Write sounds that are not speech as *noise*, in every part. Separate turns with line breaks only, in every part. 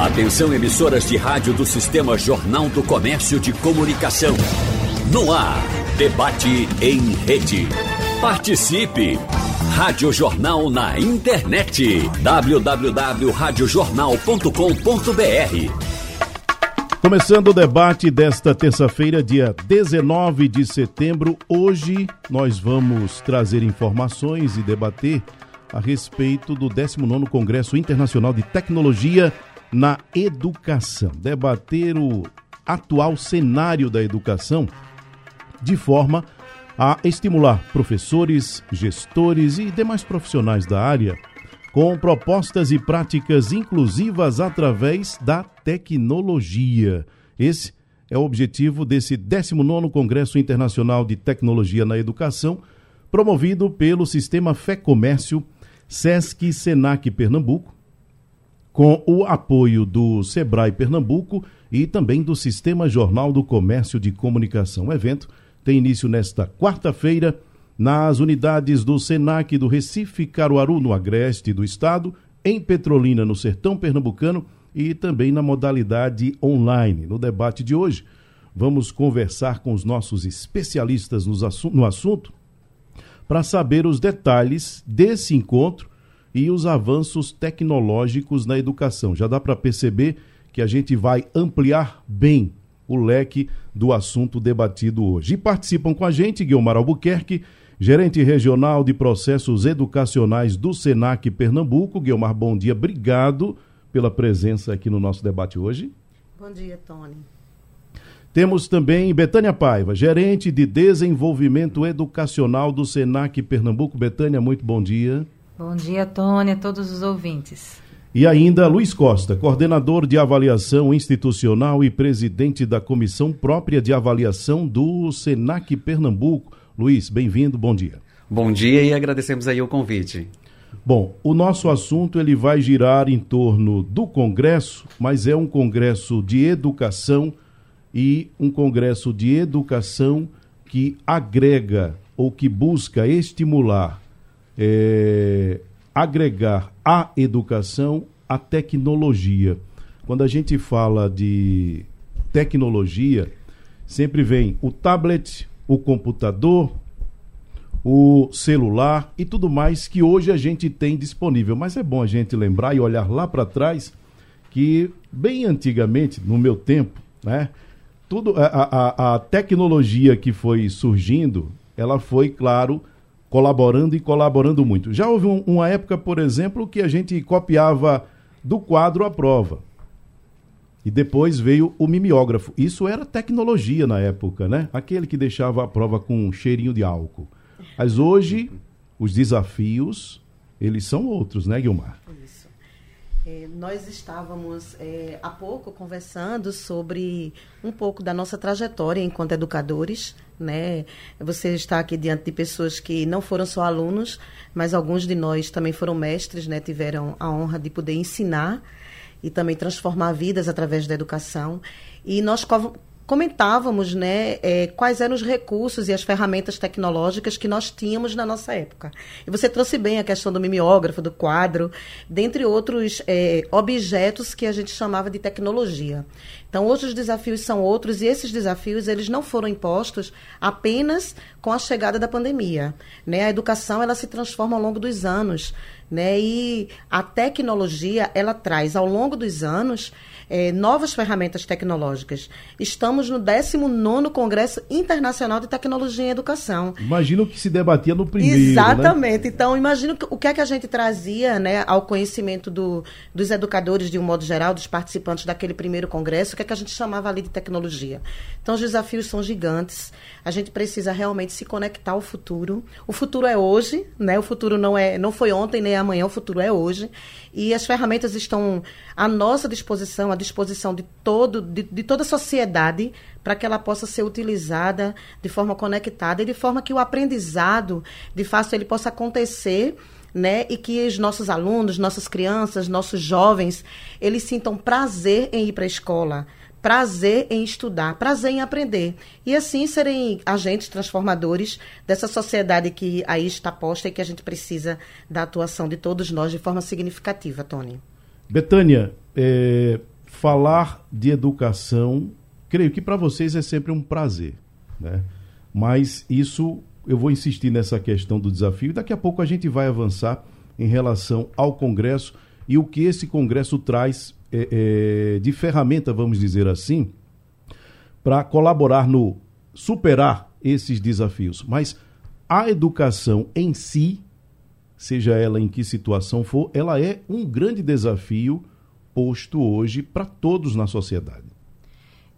Atenção emissoras de rádio do Sistema Jornal do Comércio de Comunicação. No ar, debate em rede. Participe! Rádio Jornal na internet. www.radiojornal.com.br
Começando o debate desta terça-feira, dia 19 de setembro. Hoje nós vamos trazer informações e debater a respeito do 19º Congresso Internacional de Tecnologia na Educação. Debater o atual cenário da educação de forma a estimular professores, gestores e demais profissionais da área com propostas e práticas inclusivas através da tecnologia. Esse é o objetivo desse 19º Congresso Internacional de Tecnologia na Educação, promovido pelo Sistema Fé Comércio Sesc Senac Pernambuco, com o apoio do Sebrae Pernambuco e também do Sistema Jornal do Comércio de Comunicação. O evento tem início nesta quarta-feira nas unidades do Senac do Recife, Caruaru, no agreste do estado, em Petrolina, no sertão pernambucano e também na modalidade online. No debate de hoje, vamos conversar com os nossos especialistas no assunto para saber os detalhes desse encontro e os avanços tecnológicos na educação. Já dá para perceber que a gente vai ampliar bem o leque do assunto debatido hoje. E participam com a gente Guilmar Albuquerque, gerente regional de processos educacionais do Senac Pernambuco. Guilmar, bom dia, obrigado pela presença aqui no nosso debate hoje.
Bom dia, Tony.
Temos também Betânia Paiva, gerente de desenvolvimento educacional do Senac Pernambuco. Betânia, muito bom dia.
Bom dia, Tony, a todos os ouvintes.
E ainda Luiz Costa, coordenador de avaliação institucional e presidente da comissão própria de avaliação do Senac Pernambuco. Luiz, bem-vindo, bom dia.
Bom dia e agradecemos aí o convite.
Bom, o nosso assunto ele vai girar em torno do congresso, mas é um congresso de educação e um congresso de educação que agrega ou que busca estimular, é, agregar à educação a tecnologia. Quando a gente fala de tecnologia, sempre vem o tablet, o computador, o celular e tudo mais que hoje a gente tem disponível. Mas é bom a gente lembrar e olhar lá para trás que, bem antigamente, no meu tempo, né? tudo a, a, a tecnologia que foi surgindo, ela foi, claro, colaborando e colaborando muito. Já houve um, uma época, por exemplo, que a gente copiava do quadro a prova. E depois veio o mimeógrafo. Isso era tecnologia na época, né? Aquele que deixava a prova com um cheirinho de álcool. Mas hoje, os desafios, eles são outros, né, Guilmar?
É, nós estávamos é, há pouco conversando sobre um pouco da nossa trajetória enquanto educadores. Né? Você está aqui diante de pessoas que não foram só alunos, mas alguns de nós também foram mestres, né? tiveram a honra de poder ensinar e também transformar vidas através da educação. E nós comentávamos né, é, quais eram os recursos e as ferramentas tecnológicas que nós tínhamos na nossa época. E você trouxe bem a questão do mimeógrafo, do quadro, dentre outros é, objetos que a gente chamava de tecnologia. Então, hoje os desafios são outros e esses desafios eles não foram impostos apenas com a chegada da pandemia. Né? A educação ela se transforma ao longo dos anos. Né? E a tecnologia ela traz ao longo dos anos é, novas ferramentas tecnológicas. Estamos no 19 Congresso Internacional de Tecnologia em Educação.
Imagino que se debatia no primeiro. Né?
Exatamente. Né? Então, imagino o que é que a gente trazia né, ao conhecimento do, dos educadores, de um modo geral, dos participantes daquele primeiro congresso, o que é que a gente chamava ali de tecnologia. Então, os desafios são gigantes. A gente precisa realmente se conectar ao futuro. O futuro é hoje, né? O futuro não é, não foi ontem nem amanhã, o futuro é hoje. E as ferramentas estão à nossa disposição, à disposição de, todo, de, de toda a sociedade, para que ela possa ser utilizada de forma conectada e de forma que o aprendizado, de fato, ele possa acontecer né? E que os nossos alunos, nossas crianças, nossos jovens, eles sintam prazer em ir para a escola, prazer em estudar, prazer em aprender. E assim serem agentes transformadores dessa sociedade que aí está posta e que a gente precisa da atuação de todos nós de forma significativa, Tony.
Betânia, é, falar de educação, creio que para vocês é sempre um prazer, né? Mas isso eu vou insistir nessa questão do desafio. Daqui a pouco a gente vai avançar em relação ao Congresso e o que esse Congresso traz é, é, de ferramenta, vamos dizer assim, para colaborar no superar esses desafios. Mas a educação em si, seja ela em que situação for, ela é um grande desafio posto hoje para todos na sociedade.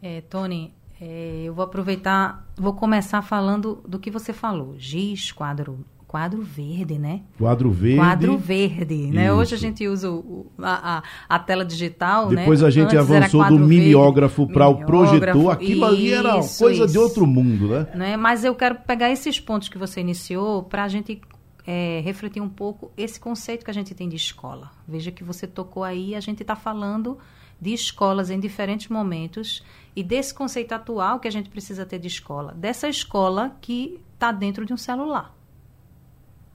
É, Tony, é, eu vou aproveitar, vou começar falando do que você falou. Giz, quadro quadro verde, né?
Quadro verde.
Quadro verde, né? Isso. Hoje a gente usa o, a, a, a, tela digital,
né? Depois
né?
a gente Antes avançou do mimeógrafo para o projetor. Aquilo ali era coisa isso. de outro mundo, né?
né? Mas eu quero pegar esses pontos que você iniciou para a gente é, refletir um pouco esse conceito que a gente tem de escola. Veja que você tocou aí, a gente está falando de escolas em diferentes momentos e desse conceito atual que a gente precisa ter de escola. Dessa escola que está dentro de um celular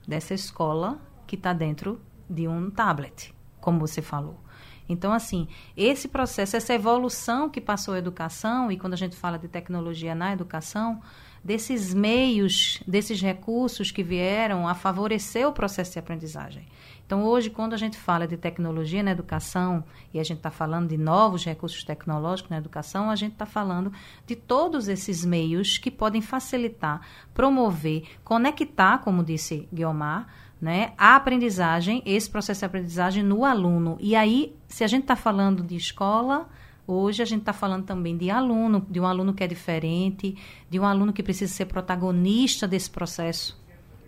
dessa escola que está dentro de um tablet, como você falou. Então, assim, esse processo, essa evolução que passou a educação, e quando a gente fala de tecnologia na educação, desses meios, desses recursos que vieram a favorecer o processo de aprendizagem. Então, hoje, quando a gente fala de tecnologia na educação, e a gente está falando de novos recursos tecnológicos na educação, a gente está falando de todos esses meios que podem facilitar, promover, conectar, como disse Guiomar, né, a aprendizagem, esse processo de aprendizagem no aluno. E aí, se a gente está falando de escola, Hoje a gente está falando também de aluno, de um aluno que é diferente, de um aluno que precisa ser protagonista desse processo,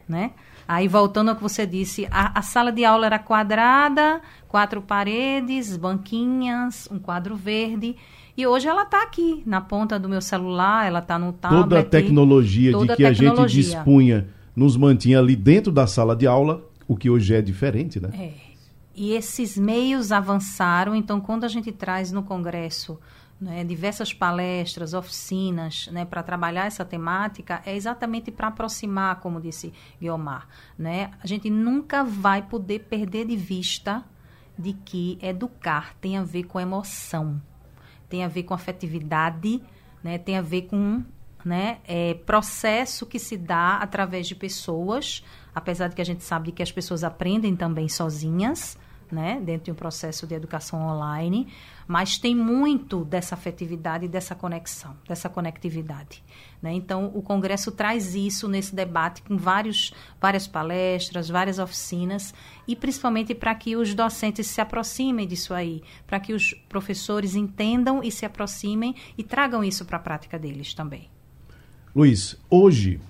né? Aí, voltando ao que você disse, a, a, sala de aula era quadrada, quatro paredes, banquinhas, um quadro verde. E hoje ela está aqui, na ponta do meu celular, ela está no tablet.
Toda a tecnologia toda de que a, tecnologia. a gente dispunha nos mantinha ali dentro da sala de aula, o que hoje é diferente, né?
É. E esses meios avançaram, então, quando a gente traz no Congresso né, diversas palestras, oficinas, né, para trabalhar essa temática, é exatamente para aproximar, como disse Guiomar. Né? A gente nunca vai poder perder de vista de que educar tem a ver com emoção, tem a ver com afetividade, né, tem a ver com né, é, processo que se dá através de pessoas, apesar de que a gente sabe que as pessoas aprendem também sozinhas, né, dentro de um processo de educação online, mas tem muito dessa afetividade, dessa conexão, dessa conectividade. Né? Então, o Congresso traz isso nesse debate com vários, várias palestras, várias oficinas, e principalmente para que os docentes se aproximem disso aí, para que os professores entendam e se aproximem e tragam isso para a prática deles também.
Luiz, hoje,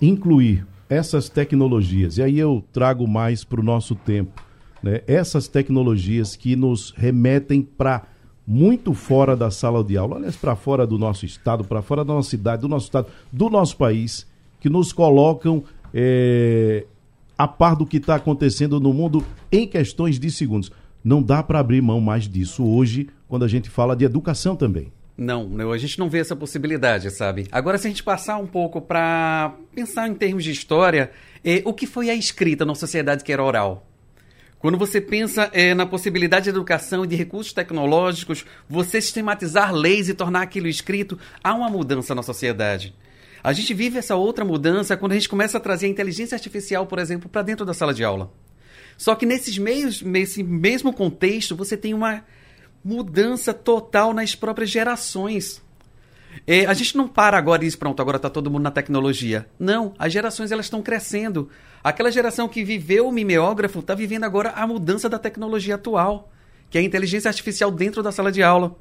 incluir essas tecnologias, e aí eu trago mais para o nosso tempo, né, essas tecnologias que nos remetem para muito fora da sala de aula, aliás, para fora do nosso estado, para fora da nossa cidade, do nosso estado, do nosso país, que nos colocam é, a par do que está acontecendo no mundo em questões de segundos. Não dá para abrir mão mais disso hoje, quando a gente fala de educação também.
Não, a gente não vê essa possibilidade, sabe? Agora, se a gente passar um pouco para pensar em termos de história, é, o que foi a escrita na sociedade que era oral? Quando você pensa é, na possibilidade de educação e de recursos tecnológicos, você sistematizar leis e tornar aquilo escrito, há uma mudança na sociedade. A gente vive essa outra mudança quando a gente começa a trazer a inteligência artificial, por exemplo, para dentro da sala de aula. Só que nesses meios, nesse mesmo contexto, você tem uma mudança total nas próprias gerações. É, a gente não para agora e diz, pronto, agora está todo mundo na tecnologia. Não, as gerações elas estão crescendo. Aquela geração que viveu o mimeógrafo está vivendo agora a mudança da tecnologia atual, que é a inteligência artificial dentro da sala de aula.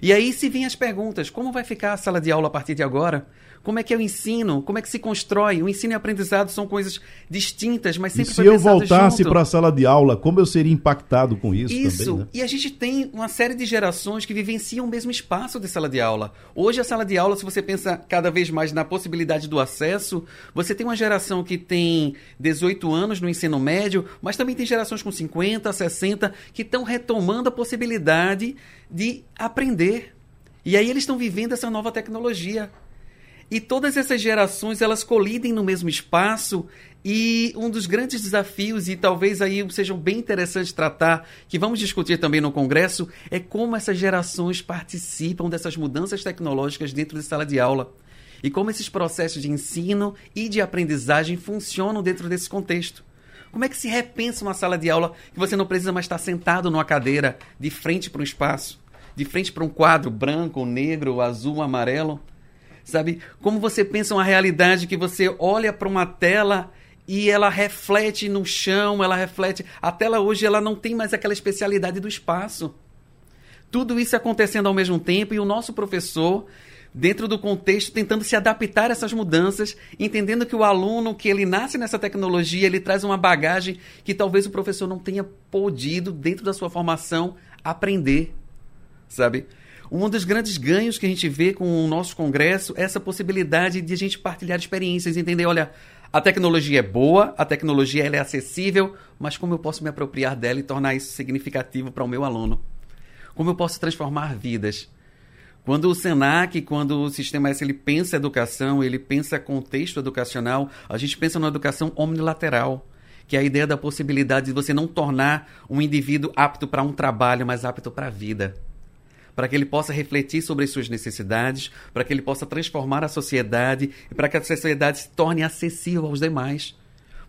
E aí se vêm as perguntas, como vai ficar a sala de aula a partir de agora? Como é que é o ensino? Como é que se constrói? O ensino e aprendizado são coisas distintas, mas sempre
e se eu voltasse para a sala de aula, como eu seria impactado com isso?
Isso.
Também, né?
E a gente tem uma série de gerações que vivenciam o mesmo espaço de sala de aula. Hoje a sala de aula, se você pensa cada vez mais na possibilidade do acesso, você tem uma geração que tem 18 anos no ensino médio, mas também tem gerações com 50, 60 que estão retomando a possibilidade de aprender. E aí eles estão vivendo essa nova tecnologia. E todas essas gerações, elas colidem no mesmo espaço e um dos grandes desafios, e talvez aí seja bem interessante tratar, que vamos discutir também no Congresso, é como essas gerações participam dessas mudanças tecnológicas dentro da sala de aula. E como esses processos de ensino e de aprendizagem funcionam dentro desse contexto. Como é que se repensa uma sala de aula que você não precisa mais estar sentado numa cadeira, de frente para um espaço, de frente para um quadro branco, negro, azul, amarelo? Sabe? Como você pensa uma realidade que você olha para uma tela e ela reflete no chão, ela reflete. A tela hoje ela não tem mais aquela especialidade do espaço. Tudo isso acontecendo ao mesmo tempo e o nosso professor dentro do contexto, tentando se adaptar a essas mudanças, entendendo que o aluno que ele nasce nessa tecnologia, ele traz uma bagagem que talvez o professor não tenha podido, dentro da sua formação, aprender. Sabe? Um dos grandes ganhos que a gente vê com o nosso congresso é essa possibilidade de a gente partilhar experiências, entender, olha, a tecnologia é boa, a tecnologia é acessível, mas como eu posso me apropriar dela e tornar isso significativo para o meu aluno? Como eu posso transformar vidas? Quando o SENAC, quando o Sistema S ele pensa educação, ele pensa contexto educacional, a gente pensa numa educação omnilateral, que é a ideia da possibilidade de você não tornar um indivíduo apto para um trabalho, mas apto para a vida. Para que ele possa refletir sobre as suas necessidades, para que ele possa transformar a sociedade e para que a sociedade se torne acessível aos demais.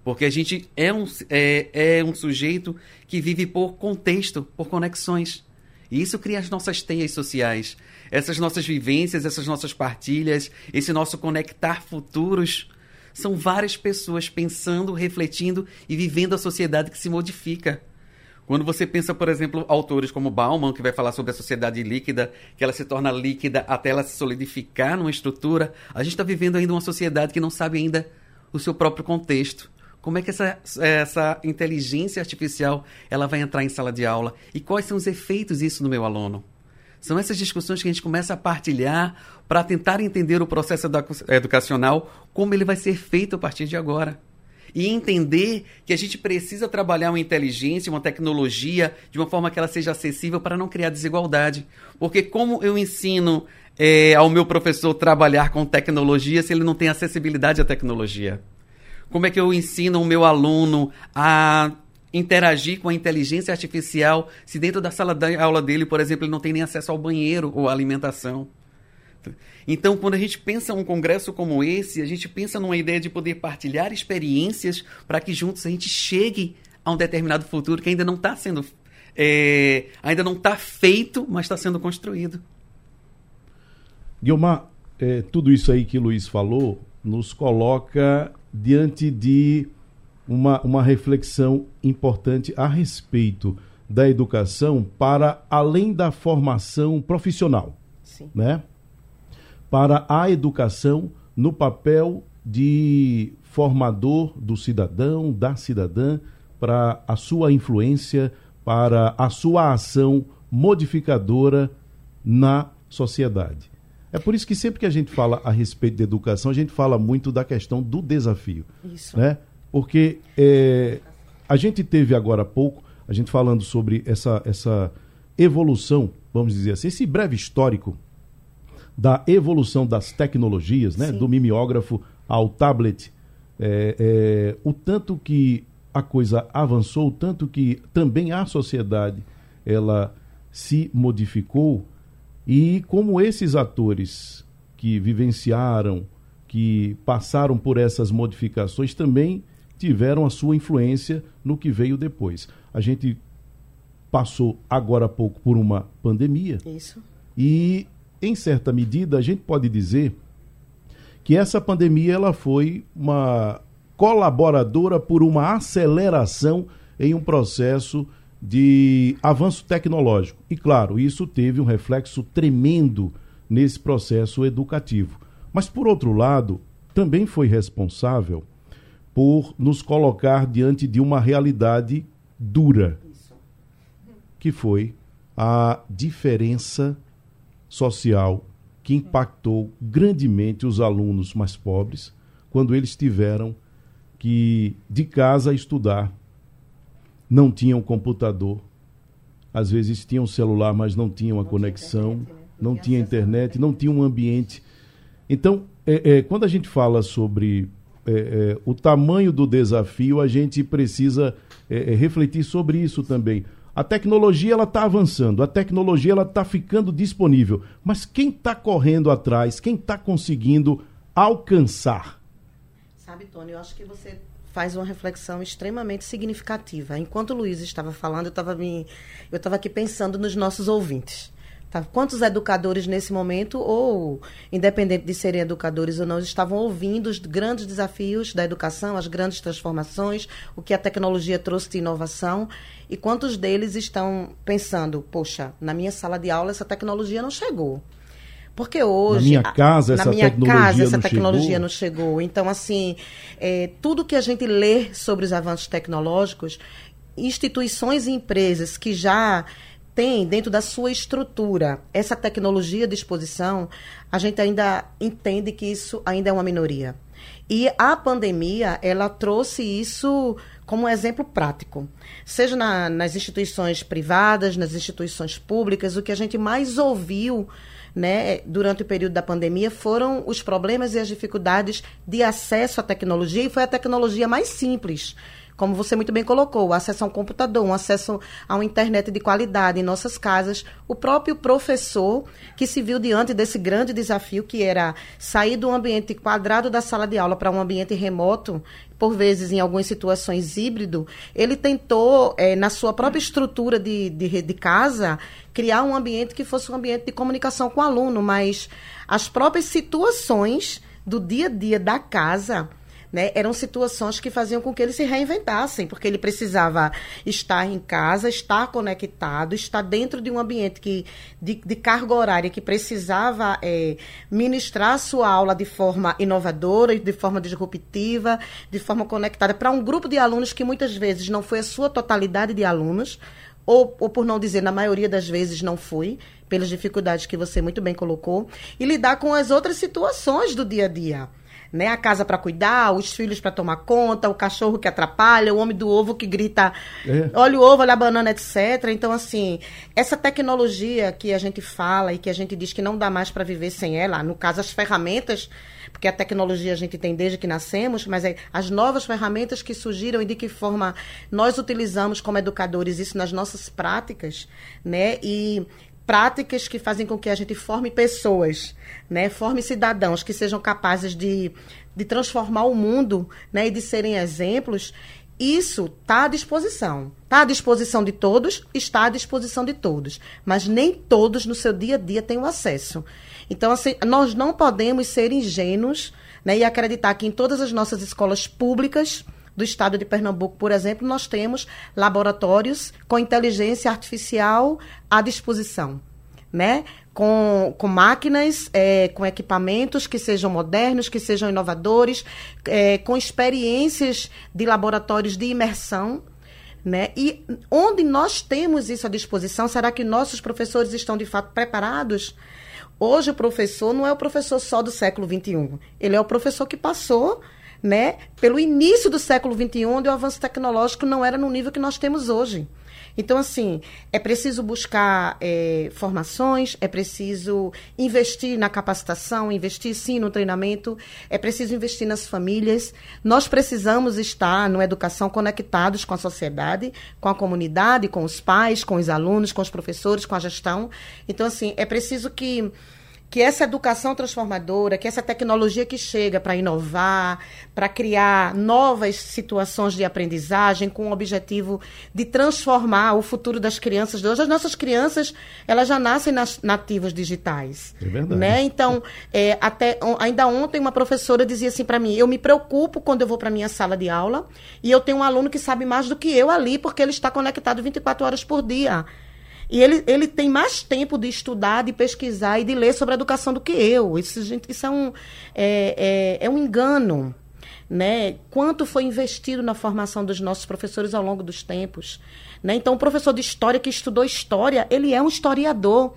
Porque a gente é um, é, é um sujeito que vive por contexto, por conexões. E isso cria as nossas teias sociais essas nossas vivências, essas nossas partilhas, esse nosso conectar futuros, são várias pessoas pensando, refletindo e vivendo a sociedade que se modifica. Quando você pensa, por exemplo, autores como Bauman, que vai falar sobre a sociedade líquida, que ela se torna líquida até ela se solidificar numa estrutura, a gente está vivendo ainda uma sociedade que não sabe ainda o seu próprio contexto. Como é que essa, essa inteligência artificial ela vai entrar em sala de aula? E quais são os efeitos disso no meu aluno? São essas discussões que a gente começa a partilhar para tentar entender o processo educacional, como ele vai ser feito a partir de agora. E entender que a gente precisa trabalhar uma inteligência, uma tecnologia, de uma forma que ela seja acessível para não criar desigualdade. Porque como eu ensino é, ao meu professor trabalhar com tecnologia se ele não tem acessibilidade à tecnologia? Como é que eu ensino o meu aluno a interagir com a inteligência artificial se dentro da sala de aula dele, por exemplo, ele não tem nem acesso ao banheiro ou à alimentação. Então, quando a gente pensa um congresso como esse, a gente pensa numa ideia de poder partilhar experiências para que juntos a gente chegue a um determinado futuro que ainda não está sendo, é, ainda não está feito, mas está sendo construído.
Guilmar, é, tudo isso aí que o Luiz falou nos coloca diante de uma, uma reflexão importante a respeito da educação para além da formação profissional, Sim. né? Para a educação no papel de formador do cidadão, da cidadã, para a sua influência, para a sua ação modificadora na sociedade. É por isso que sempre que a gente fala a respeito de educação, a gente fala muito da questão do desafio. Isso. Né? Porque é, a gente teve agora há pouco, a gente falando sobre essa, essa evolução, vamos dizer assim, esse breve histórico da evolução das tecnologias, né? do mimeógrafo ao tablet, é, é, o tanto que a coisa avançou, o tanto que também a sociedade ela se modificou e como esses atores que vivenciaram, que passaram por essas modificações também tiveram a sua influência no que veio depois. A gente passou agora há pouco por uma pandemia.
Isso.
E, em certa medida, a gente pode dizer que essa pandemia ela foi uma colaboradora por uma aceleração em um processo de avanço tecnológico. E, claro, isso teve um reflexo tremendo nesse processo educativo. Mas, por outro lado, também foi responsável por nos colocar diante de uma realidade dura, que foi a diferença social que impactou grandemente os alunos mais pobres quando eles tiveram que de casa estudar, não tinham computador, às vezes tinham celular, mas não tinham a conexão, não tinha internet, não tinha um ambiente. Então, é, é, quando a gente fala sobre é, é o tamanho do desafio, a gente precisa é, é, refletir sobre isso também. A tecnologia ela está avançando, a tecnologia ela está ficando disponível, mas quem está correndo atrás, quem está conseguindo alcançar?
Sabe, Tony, eu acho que você faz uma reflexão extremamente significativa. Enquanto o Luiz estava falando, eu estava me, eu estava aqui pensando nos nossos ouvintes. Tá? Quantos educadores nesse momento, ou independente de serem educadores ou não, estavam ouvindo os grandes desafios da educação, as grandes transformações, o que a tecnologia trouxe de inovação, e quantos deles estão pensando, poxa, na minha sala de aula essa tecnologia não chegou. Porque hoje.
Na minha casa, essa, minha tecnologia, casa, essa
não tecnologia
chegou.
não chegou. Então, assim, é, tudo que a gente lê sobre os avanços tecnológicos, instituições e empresas que já tem dentro da sua estrutura essa tecnologia à disposição, a gente ainda entende que isso ainda é uma minoria. E a pandemia, ela trouxe isso como um exemplo prático. Seja na, nas instituições privadas, nas instituições públicas, o que a gente mais ouviu né, durante o período da pandemia foram os problemas e as dificuldades de acesso à tecnologia, e foi a tecnologia mais simples como você muito bem colocou, acesso a um computador, um acesso a uma internet de qualidade em nossas casas, o próprio professor que se viu diante desse grande desafio que era sair do ambiente quadrado da sala de aula para um ambiente remoto, por vezes em algumas situações híbrido, ele tentou, é, na sua própria estrutura de, de, de casa, criar um ambiente que fosse um ambiente de comunicação com o aluno, mas as próprias situações do dia a dia da casa né, eram situações que faziam com que ele se reinventassem, porque ele precisava estar em casa, estar conectado, estar dentro de um ambiente que, de, de carga horária que precisava é, ministrar sua aula de forma inovadora, de forma disruptiva, de forma conectada para um grupo de alunos que muitas vezes não foi a sua totalidade de alunos, ou, ou por não dizer, na maioria das vezes não foi, pelas dificuldades que você muito bem colocou, e lidar com as outras situações do dia a dia né? A casa para cuidar, os filhos para tomar conta, o cachorro que atrapalha, o homem do ovo que grita, é. olha o ovo, olha a banana, etc. Então, assim, essa tecnologia que a gente fala e que a gente diz que não dá mais para viver sem ela, no caso, as ferramentas, porque a tecnologia a gente tem desde que nascemos, mas é as novas ferramentas que surgiram e de que forma nós utilizamos como educadores isso nas nossas práticas, né? E práticas que fazem com que a gente forme pessoas, né? Forme cidadãos que sejam capazes de, de transformar o mundo, né? E de serem exemplos. Isso está à disposição. Está à disposição de todos, está à disposição de todos. Mas nem todos no seu dia a dia têm o acesso. Então, assim, nós não podemos ser ingênuos né, e acreditar que em todas as nossas escolas públicas do estado de Pernambuco, por exemplo, nós temos laboratórios com inteligência artificial à disposição. Né? Com, com máquinas, é, com equipamentos que sejam modernos, que sejam inovadores, é, com experiências de laboratórios de imersão. Né? E onde nós temos isso à disposição, será que nossos professores estão de fato preparados? Hoje o professor não é o professor só do século XXI, ele é o professor que passou né, pelo início do século XXI, onde o avanço tecnológico não era no nível que nós temos hoje. Então, assim, é preciso buscar é, formações, é preciso investir na capacitação, investir sim no treinamento, é preciso investir nas famílias. Nós precisamos estar na educação conectados com a sociedade, com a comunidade, com os pais, com os alunos, com os professores, com a gestão. Então, assim, é preciso que que essa educação transformadora, que essa tecnologia que chega para inovar, para criar novas situações de aprendizagem com o objetivo de transformar o futuro das crianças de hoje. As nossas crianças, elas já nascem nas, nativas digitais.
É verdade.
Né? Então, é, até ainda ontem uma professora dizia assim para mim, eu me preocupo quando eu vou para minha sala de aula e eu tenho um aluno que sabe mais do que eu ali, porque ele está conectado 24 horas por dia. E ele, ele tem mais tempo de estudar, de pesquisar e de ler sobre educação do que eu. Isso, gente, isso é, um, é, é, é um engano. Né? Quanto foi investido na formação dos nossos professores ao longo dos tempos. Né? Então, o professor de história que estudou história, ele é um historiador.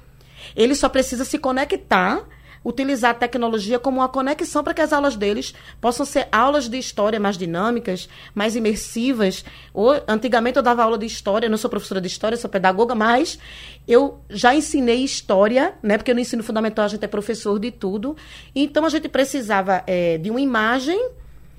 Ele só precisa se conectar utilizar a tecnologia como uma conexão para que as aulas deles possam ser aulas de história mais dinâmicas, mais imersivas. Ou, antigamente eu dava aula de história, não sou professora de história, sou pedagoga, mas eu já ensinei história, né? Porque no ensino fundamental a gente é professor de tudo. Então a gente precisava é, de uma imagem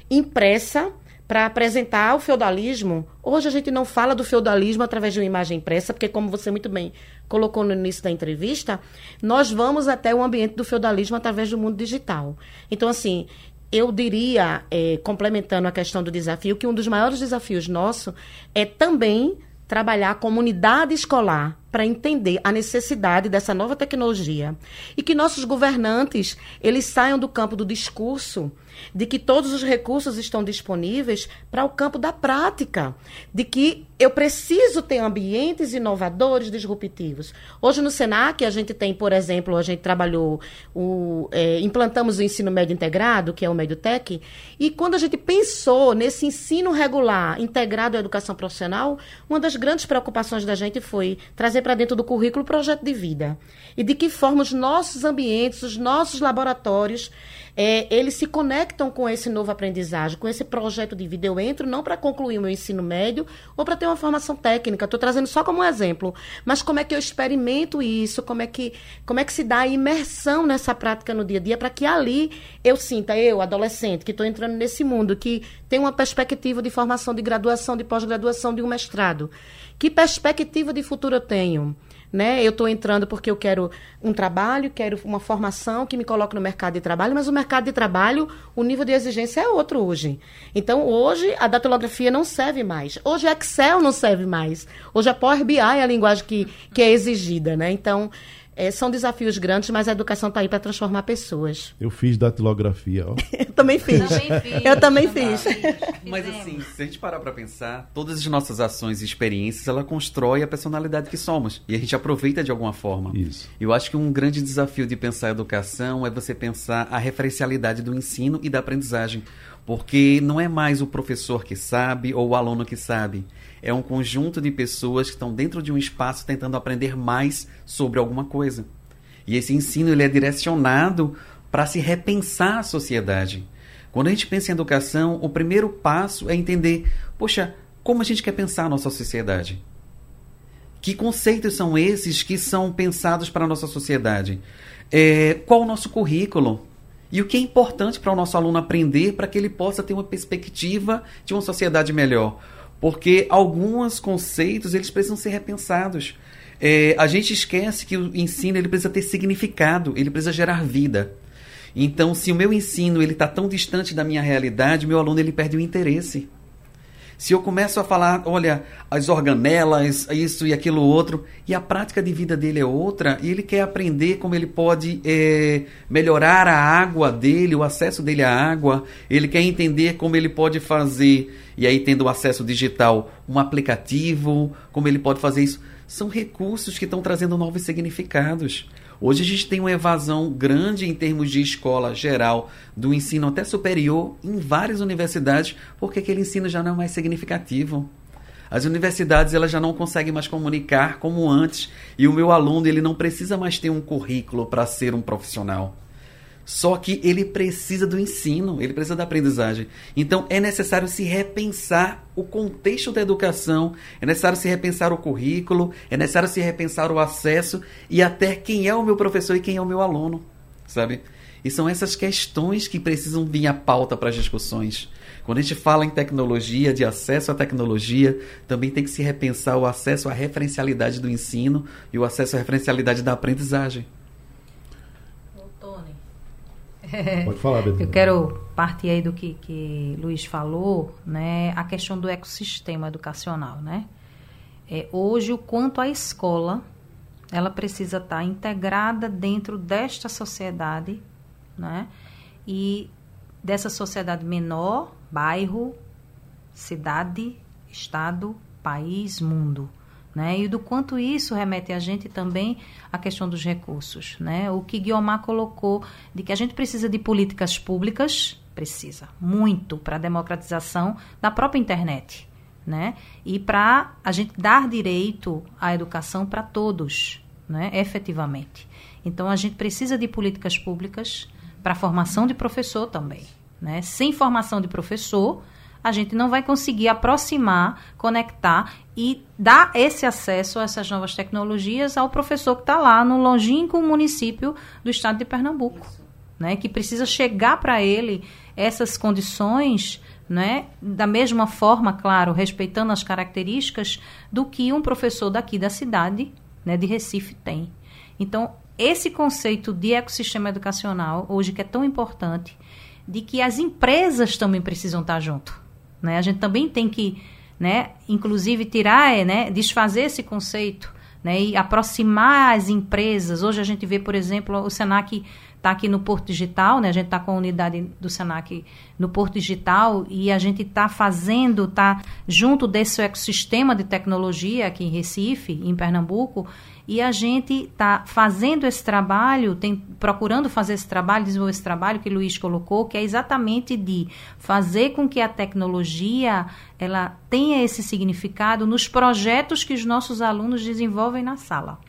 impressa para apresentar o feudalismo. Hoje a gente não fala do feudalismo através de uma imagem impressa, porque, como você muito bem colocou no início da entrevista, nós vamos até o ambiente do feudalismo através do mundo digital. Então, assim, eu diria, é, complementando a questão do desafio, que um dos maiores desafios nosso é também trabalhar a comunidade escolar para entender a necessidade dessa nova tecnologia e que nossos governantes eles saiam do campo do discurso de que todos os recursos estão disponíveis para o campo da prática, de que eu preciso ter ambientes inovadores, disruptivos. Hoje no Senac a gente tem, por exemplo, a gente trabalhou, o, é, implantamos o ensino médio integrado, que é o MedioTech, e quando a gente pensou nesse ensino regular integrado à educação profissional, uma das grandes preocupações da gente foi trazer para dentro do currículo o projeto de vida. E de que forma os nossos ambientes, os nossos laboratórios, é, eles se conectam com esse novo aprendizagem, com esse projeto de vida. Eu entro não para concluir o meu ensino médio ou para ter uma formação técnica. Estou trazendo só como um exemplo. Mas como é que eu experimento isso? Como é que, como é que se dá a imersão nessa prática no dia a dia para que ali eu sinta, eu, adolescente, que estou entrando nesse mundo, que tem uma perspectiva de formação de graduação, de pós-graduação, de um mestrado. Que perspectiva de futuro eu tenho? Né? Eu estou entrando porque eu quero um trabalho, quero uma formação que me coloque no mercado de trabalho, mas o mercado de trabalho, o nível de exigência é outro hoje. Então, hoje, a datilografia não serve mais. Hoje, Excel não serve mais. Hoje, a Power BI é a linguagem que, que é exigida. Né? Então, é, são desafios grandes, mas a educação está aí para transformar pessoas.
Eu fiz datilografia, ó. *laughs*
Eu também fiz. Também fiz. Eu também fiz.
Mas assim, se a gente parar para pensar, todas as nossas ações e experiências, ela constrói a personalidade que somos. E a gente aproveita de alguma forma.
Isso.
Eu acho que um grande desafio de pensar a educação é você pensar a referencialidade do ensino e da aprendizagem. Porque não é mais o professor que sabe ou o aluno que sabe é um conjunto de pessoas que estão dentro de um espaço tentando aprender mais sobre alguma coisa. E esse ensino ele é direcionado para se repensar a sociedade. Quando a gente pensa em educação, o primeiro passo é entender, poxa, como a gente quer pensar a nossa sociedade? Que conceitos são esses que são pensados para a nossa sociedade? É, qual o nosso currículo? E o que é importante para o nosso aluno aprender para que ele possa ter uma perspectiva de uma sociedade melhor? porque alguns conceitos eles precisam ser repensados. É, a gente esquece que o ensino ele precisa ter significado, ele precisa gerar vida. Então, se o meu ensino ele está tão distante da minha realidade, meu aluno ele perde o interesse. Se eu começo a falar, olha, as organelas, isso e aquilo outro, e a prática de vida dele é outra, e ele quer aprender como ele pode é, melhorar a água dele, o acesso dele à água, ele quer entender como ele pode fazer, e aí tendo o acesso digital, um aplicativo, como ele pode fazer isso. São recursos que estão trazendo novos significados. Hoje a gente tem uma evasão grande em termos de escola geral, do ensino até superior, em várias universidades, porque aquele ensino já não é mais significativo. As universidades elas já não conseguem mais comunicar como antes, e o meu aluno ele não precisa mais ter um currículo para ser um profissional. Só que ele precisa do ensino, ele precisa da aprendizagem. Então é necessário se repensar o contexto da educação, é necessário se repensar o currículo, é necessário se repensar o acesso e até quem é o meu professor e quem é o meu aluno, sabe? E são essas questões que precisam vir à pauta para as discussões. Quando a gente fala em tecnologia, de acesso à tecnologia, também tem que se repensar o acesso à referencialidade do ensino e o acesso à referencialidade da aprendizagem. *laughs*
Pode falar, Beto.
Eu quero partir aí do que, que Luiz falou, né? A questão do ecossistema educacional, né? É, hoje, o quanto a escola ela precisa estar integrada dentro desta sociedade, né? E dessa sociedade menor, bairro, cidade, estado, país, mundo. Né? E do quanto isso remete a gente também à questão dos recursos. Né? O que Guiomar colocou de que a gente precisa de políticas públicas, precisa, muito, para a democratização da própria internet. Né? E para a gente dar direito à educação para todos. né, efetivamente. Então, a gente precisa de políticas públicas para a formação de professor também. Né? Sem formação de professor, a gente não vai conseguir aproximar, conectar e dar esse acesso a essas novas tecnologias ao professor que está lá no longínquo município do estado de Pernambuco, né? que precisa chegar para ele essas condições né? Da mesma forma, claro, respeitando as características do que um professor daqui da cidade, né, de Recife tem. Então, esse conceito de ecossistema educacional, hoje que é tão importante, de que as empresas também precisam estar junto. Né? A gente também tem que, né, inclusive, tirar, é, né, desfazer esse conceito né, e aproximar as empresas. Hoje a gente vê, por exemplo, o Senac está aqui no Porto Digital, né? A gente está com a unidade do Senac no Porto Digital e a gente está fazendo, está junto desse ecossistema de tecnologia aqui em Recife, em Pernambuco, e a gente está fazendo esse trabalho, tem, procurando fazer esse trabalho, desenvolver esse trabalho que o Luiz colocou, que é exatamente de fazer com que a tecnologia ela tenha esse significado nos projetos que os nossos alunos desenvolvem na sala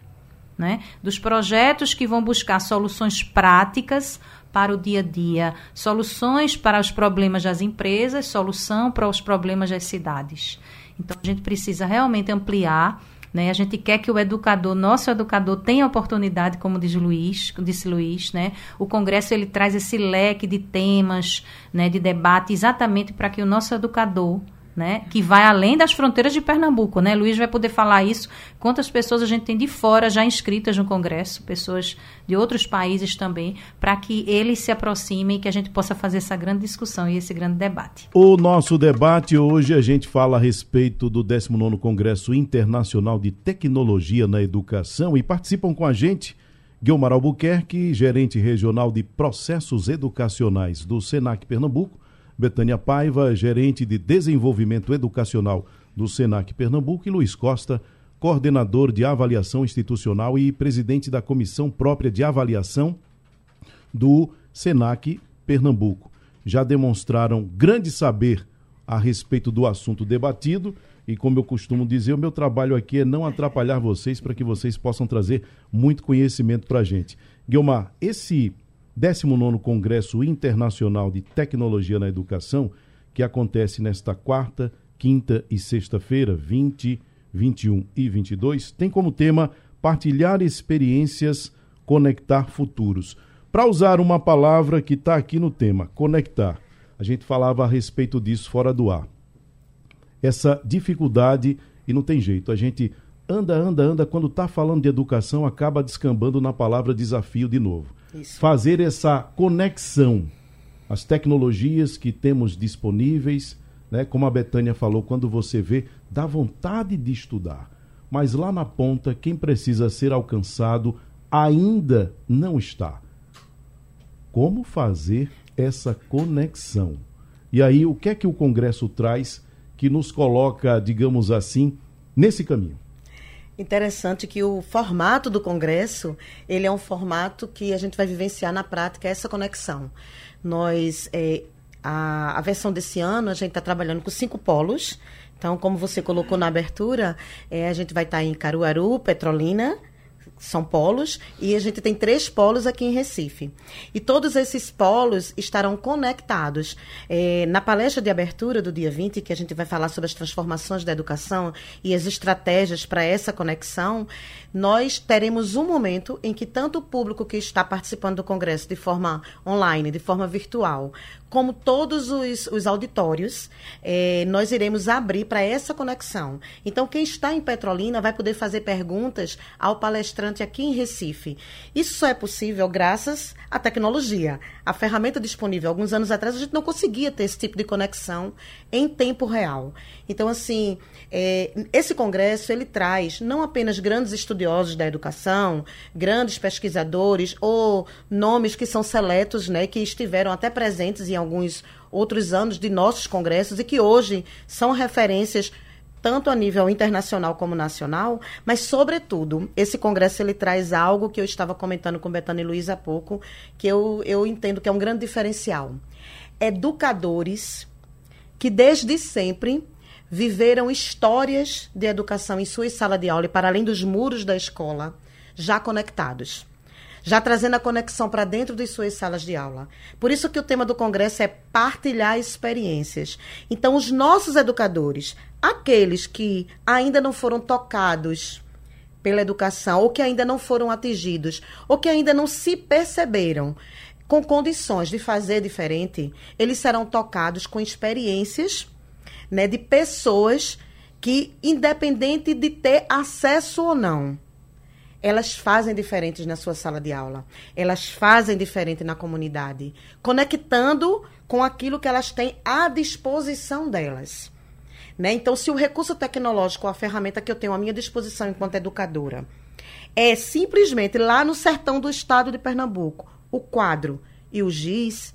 né? dos projetos que vão buscar soluções práticas para o dia a dia, soluções para os problemas das empresas, solução para os problemas das cidades. Então a gente precisa realmente ampliar né? A gente quer que o educador, nosso educador, tenha oportunidade, como diz Luiz, disse Luiz, né? O congresso ele traz esse leque de temas, né, de debate, exatamente para que o nosso educador né, que vai além das fronteiras de Pernambuco, né? Luiz vai poder falar isso. Quantas pessoas a gente tem de fora já inscritas no Congresso, pessoas de outros países também, para que eles se aproximem e que a gente possa fazer essa grande discussão e esse grande debate.
O nosso debate hoje a gente fala a respeito do 19º Congresso Internacional de Tecnologia na Educação e participam com a gente Guilmar Albuquerque, gerente regional de processos educacionais do Senac Pernambuco, Betânia Paiva, gerente de desenvolvimento educacional do Senac Pernambuco, e Luiz Costa, coordenador de avaliação institucional e presidente da comissão própria de avaliação do Senac Pernambuco. Já demonstraram grande saber a respeito do assunto debatido. E como eu costumo dizer, o meu trabalho aqui é não atrapalhar vocês para que vocês possam trazer muito conhecimento para a gente. Guilmar, esse 19 Congresso Internacional de Tecnologia na Educação, que acontece nesta quarta, quinta e sexta-feira, 20, 21 e 22, tem como tema partilhar experiências, conectar futuros. Para usar uma palavra que está aqui no tema, conectar, a gente falava a respeito disso fora do ar. Essa dificuldade, e não tem jeito, a gente anda, anda, anda, quando está falando de educação, acaba descambando na palavra desafio de novo. Isso. fazer essa conexão, as tecnologias que temos disponíveis, né? como a Betânia falou, quando você vê, dá vontade de estudar. Mas lá na ponta, quem precisa ser alcançado ainda não está. Como fazer essa conexão? E aí, o que é que o Congresso traz que nos coloca, digamos assim, nesse caminho?
Interessante que o formato do congresso, ele é um formato que a gente vai vivenciar na prática essa conexão. Nós, é, a, a versão desse ano, a gente está trabalhando com cinco polos. Então, como você colocou na abertura, é, a gente vai estar tá em Caruaru, Petrolina, são polos e a gente tem três polos aqui em Recife. E todos esses polos estarão conectados. É, na palestra de abertura do dia 20, que a gente vai falar sobre as transformações da educação e as estratégias para essa conexão, nós teremos um momento em que tanto o público que está participando do congresso de forma online, de forma virtual, como todos os, os auditórios, é, nós iremos abrir para essa conexão. Então, quem está em Petrolina vai poder fazer perguntas ao palestrante aqui em Recife. Isso só é possível graças à tecnologia. A ferramenta disponível alguns anos atrás, a gente não conseguia ter esse tipo de conexão em tempo real. Então, assim, é, esse congresso ele traz não apenas grandes estudiosos da educação, grandes pesquisadores ou nomes que são seletos, né, que estiveram até presentes em alguns outros anos de nossos congressos e que hoje são referências tanto a nível internacional como nacional, mas sobretudo esse congresso ele traz algo que eu estava comentando com Betânia e Luiz há pouco, que eu, eu entendo que é um grande diferencial. Educadores que desde sempre viveram histórias de educação em sua sala de aula e para além dos muros da escola, já conectados já trazendo a conexão para dentro de suas salas de aula. Por isso que o tema do congresso é partilhar experiências. Então, os nossos educadores, aqueles que ainda não foram tocados pela educação, ou que ainda não foram atingidos, ou que ainda não se perceberam com condições de fazer diferente, eles serão tocados com experiências né, de pessoas que, independente de ter acesso ou não, elas fazem diferentes na sua sala de aula. Elas fazem diferente na comunidade, conectando com aquilo que elas têm à disposição delas. Né? Então, se o recurso tecnológico, a ferramenta que eu tenho à minha disposição enquanto educadora, é simplesmente lá no sertão do estado de Pernambuco, o quadro e o giz,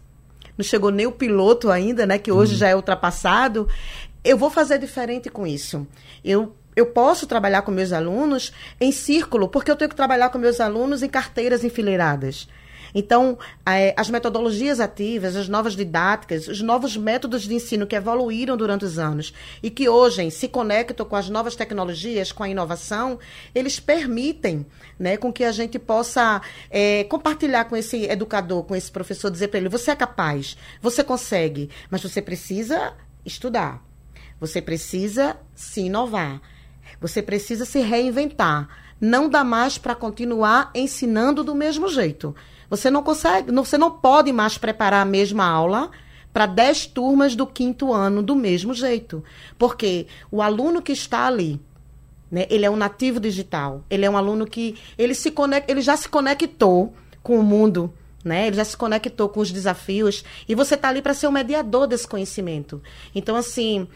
não chegou nem o piloto ainda, né, que hoje uhum. já é ultrapassado, eu vou fazer diferente com isso. Eu eu posso trabalhar com meus alunos em círculo, porque eu tenho que trabalhar com meus alunos em carteiras enfileiradas. Então, é, as metodologias ativas, as novas didáticas, os novos métodos de ensino que evoluíram durante os anos e que hoje se conectam com as novas tecnologias, com a inovação, eles permitem né, com que a gente possa é, compartilhar com esse educador, com esse professor, dizer para ele: você é capaz, você consegue, mas você precisa estudar, você precisa se inovar, você precisa se reinventar. Não dá mais para continuar ensinando do mesmo jeito. Você não consegue, você não pode mais preparar a mesma aula para 10 turmas do quinto ano do mesmo jeito. Porque o aluno que está ali, né, ele é um nativo digital. Ele é um aluno que ele se conecta, ele já se conectou com o mundo, né? Ele já se conectou com os desafios e você está ali para ser o mediador desse conhecimento. Então assim,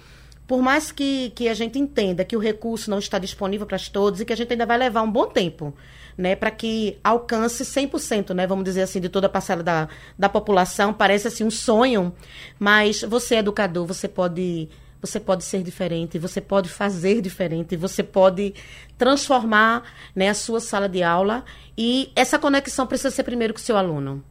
por mais que, que a gente entenda que o recurso não está disponível para todos e que a gente ainda vai levar um bom tempo, né, para que alcance 100%, né, vamos dizer assim, de toda a parcela da, da população, parece assim um sonho, mas você é educador, você pode você pode ser diferente, você pode fazer diferente, você pode transformar né, a sua sala de aula e essa conexão precisa ser primeiro com o seu aluno.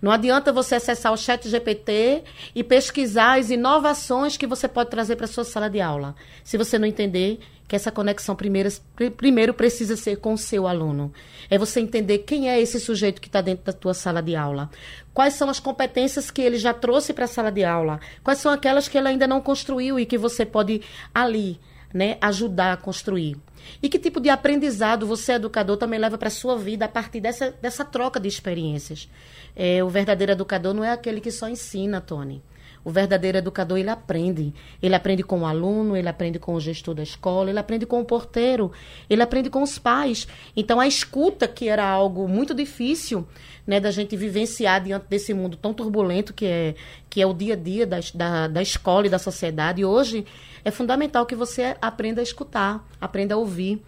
Não adianta você acessar o chat GPT e pesquisar as inovações que você pode trazer para a sua sala de aula. Se você não entender que essa conexão primeiro, primeiro precisa ser com o seu aluno. É você entender quem é esse sujeito que está dentro da tua sala de aula. Quais são as competências que ele já trouxe para a sala de aula. Quais são aquelas que ele ainda não construiu e que você pode ali né, ajudar a construir. E que tipo de aprendizado você, educador, também leva para a sua vida a partir dessa, dessa troca de experiências. É, o verdadeiro educador não é aquele que só ensina, Tony. O verdadeiro educador, ele aprende. Ele aprende com o aluno, ele aprende com o gestor da escola, ele aprende com o porteiro, ele aprende com os pais. Então, a escuta, que era algo muito difícil né, da gente vivenciar diante desse mundo tão turbulento que é, que é o dia a dia da, da, da escola e da sociedade, hoje é fundamental que você aprenda a escutar, aprenda a ouvir,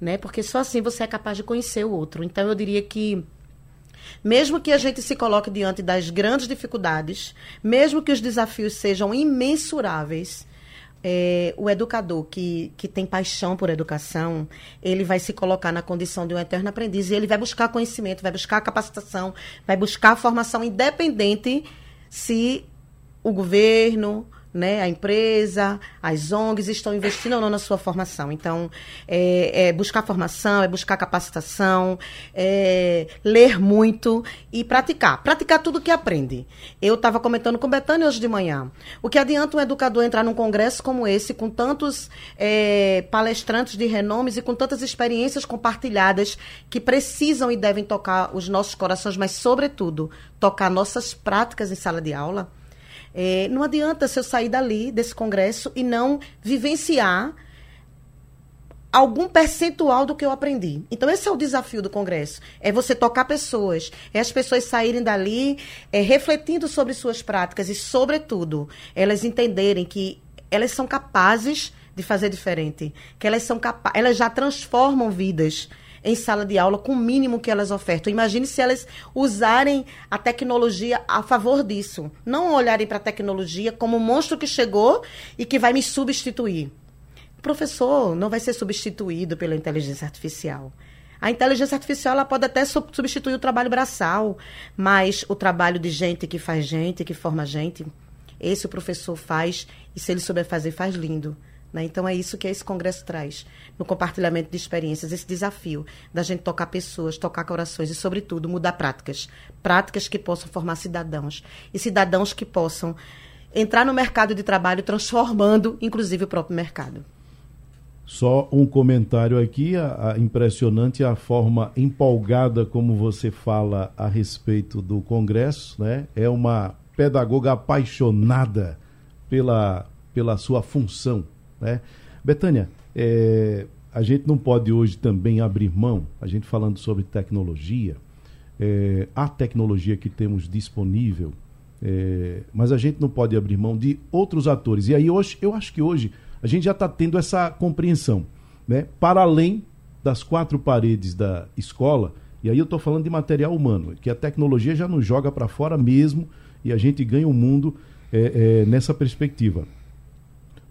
né? Porque só assim você é capaz de conhecer o outro. Então, eu diria que mesmo que a gente se coloque diante das grandes dificuldades, mesmo que os desafios sejam imensuráveis, é, o educador que, que tem paixão por educação, ele vai se colocar na condição de um eterno aprendiz e ele vai buscar conhecimento, vai buscar capacitação, vai buscar formação independente se o governo, né, a empresa, as ONGs estão investindo ou não na sua formação. Então, é, é buscar formação, é buscar capacitação, é ler muito e praticar. Praticar tudo que aprende. Eu estava comentando com Betânia hoje de manhã. O que adianta um educador entrar num congresso como esse, com tantos é, palestrantes de renomes e com tantas experiências compartilhadas que precisam e devem tocar os nossos corações, mas, sobretudo, tocar nossas práticas em sala de aula? É, não adianta se eu sair dali, desse congresso, e não vivenciar algum percentual do que eu aprendi. Então, esse é o desafio do Congresso. É você tocar pessoas, é as pessoas saírem dali é, refletindo sobre suas práticas e, sobretudo, elas entenderem que elas são capazes de fazer diferente, que elas são capazes, elas já transformam vidas em sala de aula com o mínimo que elas ofertam. Imagine se elas usarem a tecnologia a favor disso. Não olharem para a tecnologia como um monstro que chegou e que vai me substituir. O professor não vai ser substituído pela inteligência artificial. A inteligência artificial ela pode até substituir o trabalho braçal, mas o trabalho de gente que faz gente, que forma gente, esse o professor faz, e se ele souber fazer, faz lindo Né? Então, é isso que esse congresso traz, no compartilhamento de experiências, esse desafio da gente tocar pessoas, tocar corações e, sobretudo, mudar práticas. Práticas que possam formar cidadãos. E cidadãos que possam entrar no mercado de trabalho transformando, inclusive, o próprio mercado.
Só um comentário aqui, a, a, impressionante a forma empolgada como você fala a respeito do Congresso, né? É uma pedagoga apaixonada pela, pela sua função, né? Betânia, é, a gente não pode hoje também abrir mão, a gente falando sobre tecnologia, é, a tecnologia que temos disponível, é, mas a gente não pode abrir mão de outros atores. E aí hoje, eu acho que hoje a gente já está tendo essa compreensão, né? Para além das quatro paredes da escola, e aí eu estou falando de material humano, que a tecnologia já nos joga para fora mesmo e a gente ganha o mundo é, é, nessa perspectiva.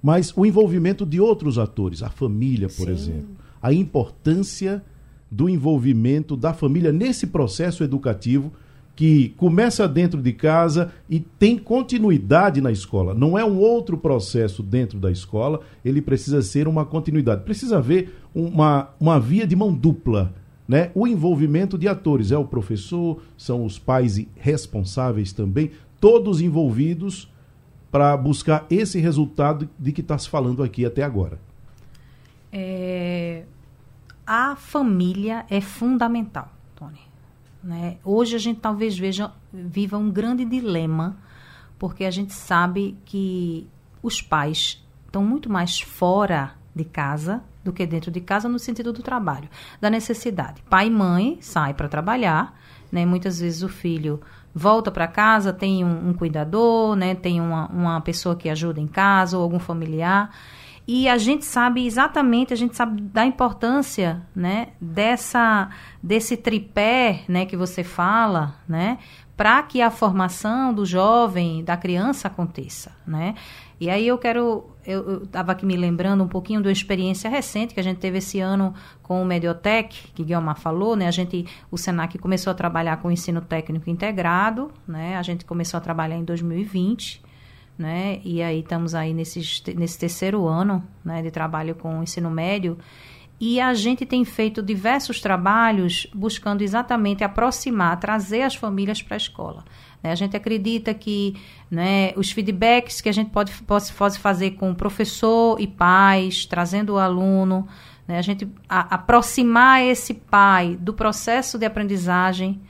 Mas o envolvimento de outros atores, a família, por Sim. exemplo, a importância do envolvimento da família nesse processo educativo que começa dentro de casa e tem continuidade na escola. Não é um outro processo dentro da escola, ele precisa ser uma continuidade. Precisa haver uma, uma via de mão dupla. Né? O envolvimento de atores é o professor, são os pais responsáveis também, todos envolvidos para buscar esse resultado de que está se falando aqui até agora.
É, a família é fundamental, Tony. Né? Hoje a gente talvez veja, viva um grande dilema, porque a gente sabe que os pais estão muito mais fora de casa do que dentro de casa no sentido do trabalho, da necessidade. Pai e mãe saem para trabalhar, né? muitas vezes o filho volta para casa, tem um, um, cuidador, né? tem uma, uma pessoa que ajuda em casa ou algum familiar. E a gente sabe exatamente, a gente sabe da importância, né, dessa desse tripé, né, que você fala, né, para que a formação do jovem, da criança aconteça, né? E aí eu quero, eu estava aqui me lembrando um pouquinho de uma experiência recente que a gente teve esse ano com o Mediotec, que Guilherme falou, né? A gente, o Senac começou a trabalhar com o ensino técnico integrado, né? A gente começou a trabalhar em 2020 né? E aí estamos aí nesse, nesse terceiro ano né, de trabalho com o ensino médio. E a gente tem feito diversos trabalhos buscando exatamente aproximar, trazer as famílias para a escola. Né? A gente acredita que né, os feedbacks que a gente pode, pode, fazer com professor e pais, trazendo o aluno, né, a gente a, aproximar esse pai do processo de aprendizagem.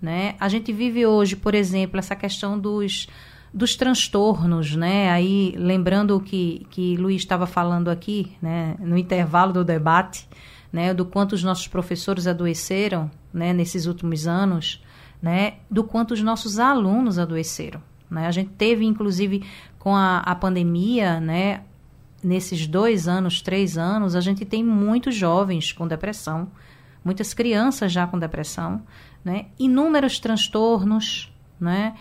Né? A gente vive hoje, por exemplo, essa questão dos dos transtornos, né? Aí, lembrando o que, que Luiz estava falando aqui, né, no intervalo do debate, né, do quanto os nossos professores adoeceram, né, nesses últimos anos, né, do quanto os nossos alunos adoeceram, né? A gente teve, inclusive, com a, a pandemia, né, nesses dois anos, três anos, a gente tem muitos jovens com depressão, muitas crianças já com depressão, né? Inúmeros transtornos, né?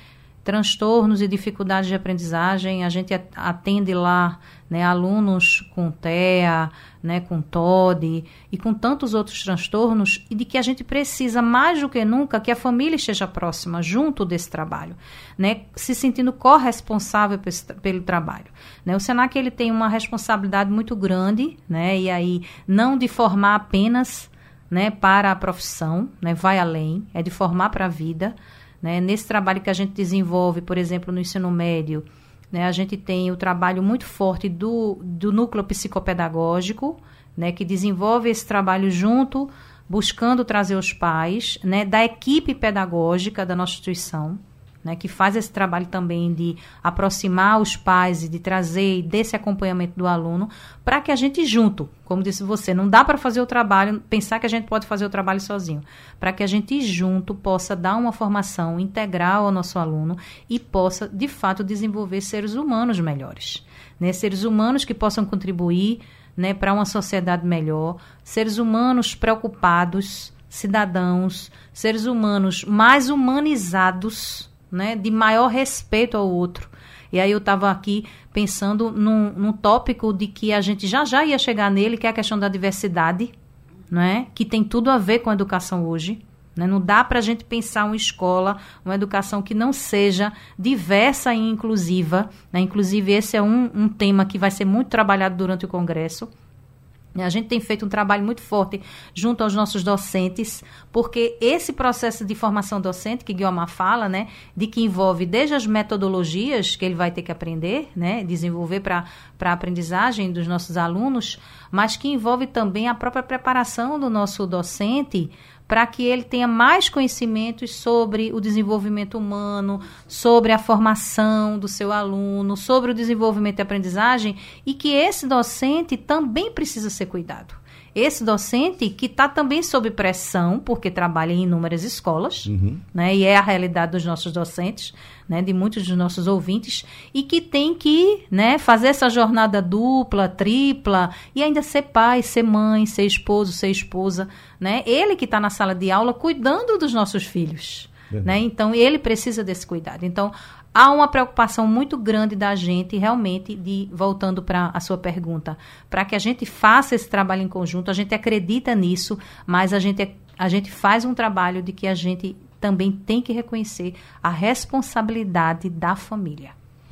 Transtornos e dificuldades de aprendizagem, a gente atende lá né, alunos com TEA, né, com TOD e com tantos outros transtornos, e de que a gente precisa, mais do que nunca, que a família esteja próxima, junto desse trabalho, né, se sentindo corresponsável pelo trabalho. Né. O SENAC ele tem uma responsabilidade muito grande, né, e aí não de formar apenas né, para a profissão, né, vai além, é de formar para a vida, né? Nesse trabalho que a gente desenvolve, por exemplo, no ensino médio, né, a gente tem o trabalho muito forte do, do núcleo psicopedagógico, né, que desenvolve esse trabalho junto, buscando trazer os pais, né, da equipe pedagógica da nossa instituição, né, que faz esse trabalho também de aproximar os pais e de trazer desse acompanhamento do aluno, para que a gente junto, como disse você, não dá para fazer o trabalho, pensar que a gente pode fazer o trabalho sozinho, para que a gente junto possa dar uma formação integral ao nosso aluno e possa, de fato, desenvolver seres humanos melhores, né, seres humanos que possam contribuir né, para uma sociedade melhor, seres humanos preocupados, cidadãos, seres humanos mais humanizados, né, de maior respeito ao outro. E aí eu estava aqui pensando num, num tópico de que a gente já já ia chegar nele, que é a questão da diversidade, né, que tem tudo a ver com a educação hoje. Né? Não dá para a gente pensar uma escola, uma educação que não seja diversa e inclusiva. Né? Inclusive, esse é um, um tema que vai ser muito trabalhado durante o Congresso. A gente tem feito um trabalho muito forte junto aos nossos docentes, porque esse processo de formação docente que Guilherme fala, né, de que envolve desde as metodologias que ele vai ter que aprender, né, desenvolver para a aprendizagem dos nossos alunos, mas que envolve também a própria preparação do nosso docente para que ele tenha mais conhecimentos sobre o desenvolvimento humano, sobre a formação do seu aluno, sobre o desenvolvimento e aprendizagem, e que esse docente também precisa ser cuidado esse docente que está também sob pressão, porque trabalha em inúmeras escolas, uhum. né, e é a realidade dos nossos docentes, né, de muitos dos nossos ouvintes, e que tem que né, fazer essa jornada dupla, tripla, e ainda ser pai, ser mãe, ser esposo, ser esposa. Né? Ele que está na sala de aula cuidando dos nossos filhos. Né? Então, ele precisa desse cuidado. Então, há uma preocupação muito grande da gente, realmente, de voltando para a sua pergunta, para que a gente faça esse trabalho em conjunto. A gente acredita nisso, mas a gente, a gente faz um trabalho de que a gente também tem que reconhecer a responsabilidade da família.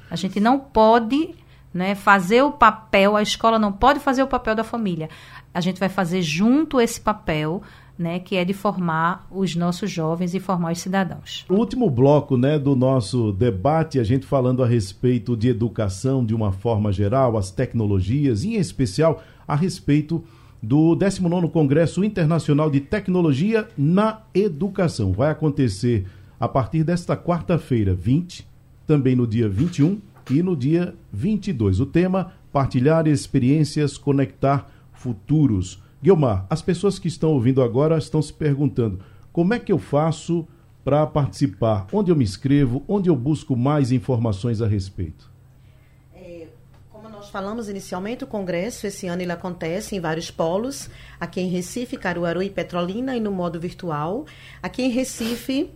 A gente não pode né, fazer o papel, a escola não pode fazer o papel da família. A gente vai fazer junto esse papel né, que é de formar os nossos jovens e formar os cidadãos.
O último bloco né, do nosso debate, a gente falando a respeito de educação de uma forma geral, as tecnologias, em especial a respeito do 19º Congresso Internacional de Tecnologia na Educação. Vai acontecer a partir desta quarta-feira, 20, também no dia 21 e no dia 22. O tema: partilhar experiências, conectar futuros. Guilmar, as pessoas que estão ouvindo agora estão se perguntando como é que eu faço para participar? Onde eu me inscrevo? Onde eu busco mais informações a respeito?
É, nós falamos inicialmente, o congresso esse ano ele acontece em vários polos, aqui em Recife, Caruaru e Petrolina e no modo virtual. Aqui em Recife,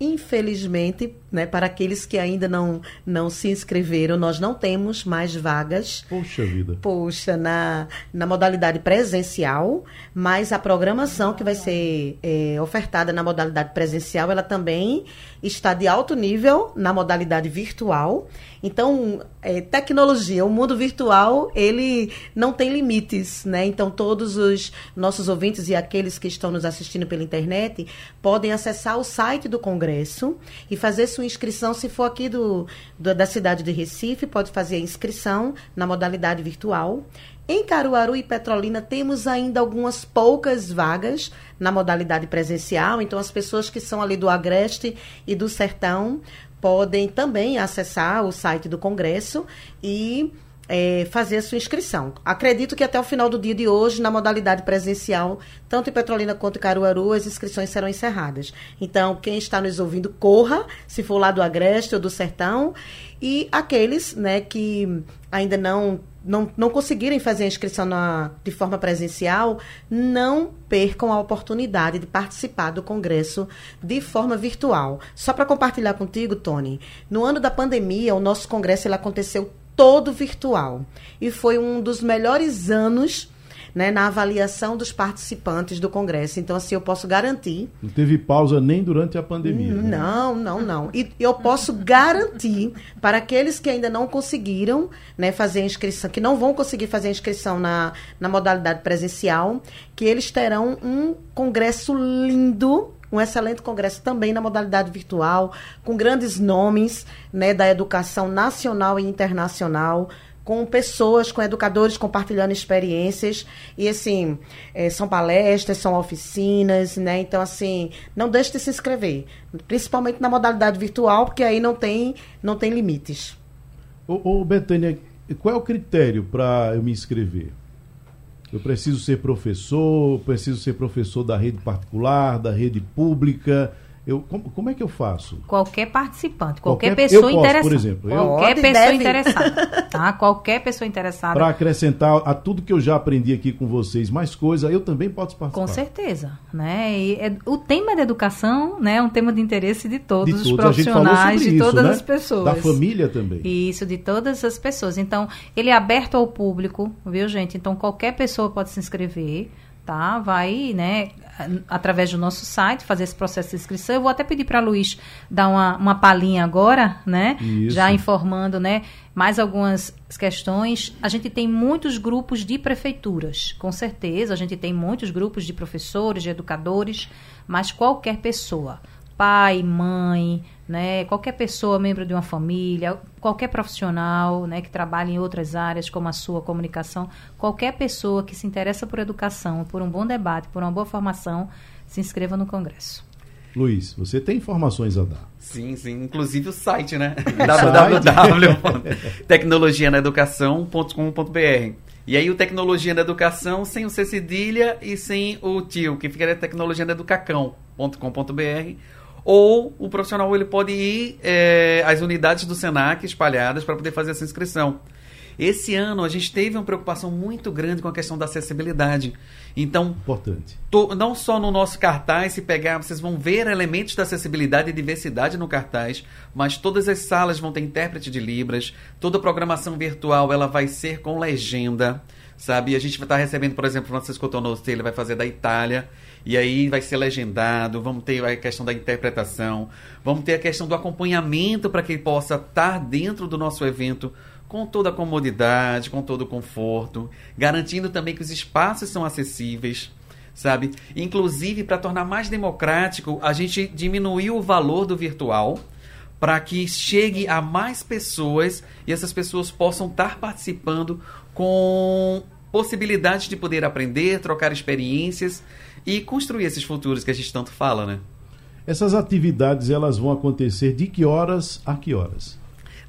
infelizmente, né, para aqueles que ainda não, não se inscreveram, nós não temos mais vagas.
Poxa vida.
Poxa, na, na modalidade presencial, mas a programação que vai ser é, ofertada na modalidade presencial, ela também está de alto nível na modalidade virtual. Então, é, tecnologia, o mundo virtual, ele não tem limites, né? Então, todos os nossos ouvintes e aqueles que estão nos assistindo pela internet podem acessar o site do Congresso e fazer sua inscrição, se for aqui do, do da cidade de Recife, pode fazer a inscrição na modalidade virtual. Em Caruaru e Petrolina temos ainda algumas poucas vagas na modalidade presencial, então as pessoas que são ali do Agreste e do Sertão podem também acessar o site do Congresso e é, fazer a sua inscrição. Acredito que até o final do dia de hoje, na modalidade presencial, tanto em Petrolina quanto em Caruaru, as inscrições serão encerradas. Então, quem está nos ouvindo, corra, se for lá do Agreste ou do Sertão, e aqueles né, que ainda não não, não conseguirem fazer a inscrição na, de forma presencial, não percam a oportunidade de participar do congresso de forma virtual. Só para compartilhar contigo, Tony, no ano da pandemia, o nosso congresso ele aconteceu todo virtual e foi um dos melhores anos né, na avaliação dos participantes do Congresso. Então, assim, eu posso garantir.
Não teve pausa nem durante a pandemia.
Né? Não, não, não. E eu posso garantir para aqueles que ainda não conseguiram né, fazer a inscrição, que não vão conseguir fazer a inscrição na, na modalidade presencial, que eles terão um congresso lindo um excelente congresso também na modalidade virtual, com grandes nomes né, da educação nacional e internacional, com pessoas, com educadores compartilhando experiências. E, assim, é, são palestras, são oficinas, né? Então, assim, não deixe de se inscrever. Principalmente na modalidade virtual, porque aí não tem, não tem limites.
Ô, ô Betânia, qual é o critério para eu me inscrever? Eu preciso ser professor, preciso ser professor da rede particular, da rede pública. Eu, como, como, é que eu faço?
Qualquer participante, qualquer, qualquer pessoa posso, interessada.
Por exemplo,
qualquer eu... pessoa interessada. Tá? *laughs* Qualquer pessoa interessada.
Para acrescentar a tudo que eu já aprendi aqui com vocês, mais coisa, eu também posso participar.
Com certeza. Né? E é, o tema da educação né, é um tema de interesse de todos, de os profissionais, de todas né? as pessoas.
Da família também.
Isso, de todas as pessoas. Então, ele é aberto ao público, viu, gente? Então, qualquer pessoa pode se inscrever tá? Vai, né, através do nosso site, fazer esse processo de inscrição. Eu vou até pedir para Luiz dar uma, uma palhinha agora, né? Isso. Já informando, né? Mais algumas questões. A gente tem muitos grupos de prefeituras, com certeza. A gente tem muitos grupos de professores, de educadores, mas qualquer pessoa, pai, mãe, né, qualquer pessoa, membro de uma família, qualquer profissional né, que trabalhe em outras áreas, como a sua comunicação, qualquer pessoa que se interessa por educação, por um bom debate, por uma boa formação, se inscreva no Congresso.
Luiz, você tem informações a dar?
Sim, sim. Inclusive o site, né? *laughs* www.tecnologianaeducação.com.br *laughs* E aí o Tecnologia na Educação sem o C cedilha e sem o tio, que ficaria tecnologianaeducacão.com.br ou o profissional ele pode ir é, às unidades do Senac espalhadas para poder fazer essa inscrição. Esse ano a gente teve uma preocupação muito grande com a questão da acessibilidade. Então,
importante.
To, não só no nosso cartaz, se pegar, vocês vão ver elementos da acessibilidade e diversidade no cartaz, mas todas as salas vão ter intérprete de libras, toda a programação virtual ela vai ser com legenda, sabe? A gente vai estar recebendo, por exemplo, o Francisco Tonosti, ele vai fazer da Itália. E aí vai ser legendado, vamos ter a questão da interpretação, vamos ter a questão do acompanhamento para que ele possa estar dentro do nosso evento com toda a comodidade, com todo o conforto, garantindo também que os espaços são acessíveis, sabe? Inclusive, para tornar mais democrático, a gente diminuiu o valor do virtual para que chegue a mais pessoas e essas pessoas possam estar participando com possibilidades de poder aprender, trocar experiências e construir esses futuros que a gente tanto fala, né?
Essas atividades elas vão acontecer de que horas a que horas?